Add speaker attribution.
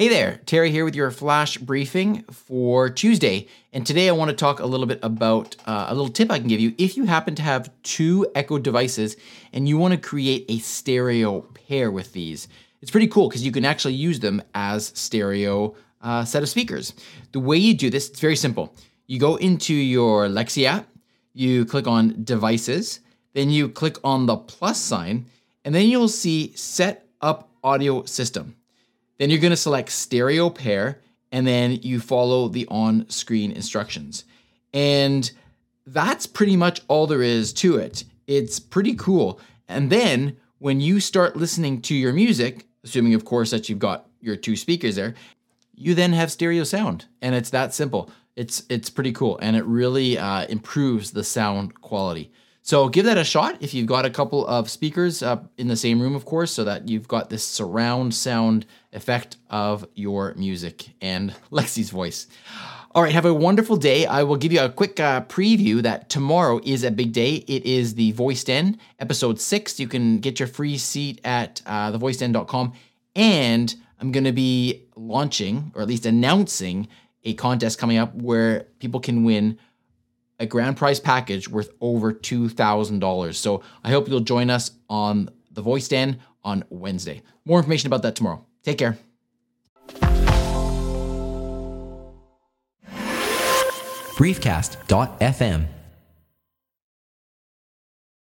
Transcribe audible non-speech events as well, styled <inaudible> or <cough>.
Speaker 1: Hey there, Terry here with your flash briefing for Tuesday. And today I want to talk a little bit about uh, a little tip I can give you. If you happen to have two Echo devices and you want to create a stereo pair with these, it's pretty cool because you can actually use them as stereo uh, set of speakers. The way you do this, it's very simple. You go into your Alexa app, you click on devices, then you click on the plus sign, and then you'll see set up audio system. Then you're going to select stereo pair and then you follow the on screen instructions. And that's pretty much all there is to it. It's pretty cool. And then when you start listening to your music, assuming, of course, that you've got your two speakers there, you then have stereo sound. And it's that simple. It's, it's pretty cool. And it really uh, improves the sound quality. So give that a shot if you've got a couple of speakers uh, in the same room, of course, so that you've got this surround sound effect of your music and <laughs> Alexa's voice. All right, have a wonderful day. I will give you a quick uh, preview that tomorrow is a big day. It is the Voiced In, episode six. You can get your free seat at uh, thevoicedin.com. And I'm going to be launching, or at least announcing, a contest coming up where people can win a grand prize package worth over $2,000. So I hope you'll join us on the Voice In on Wednesday. More information about that tomorrow. Take care.
Speaker 2: briefcast.fm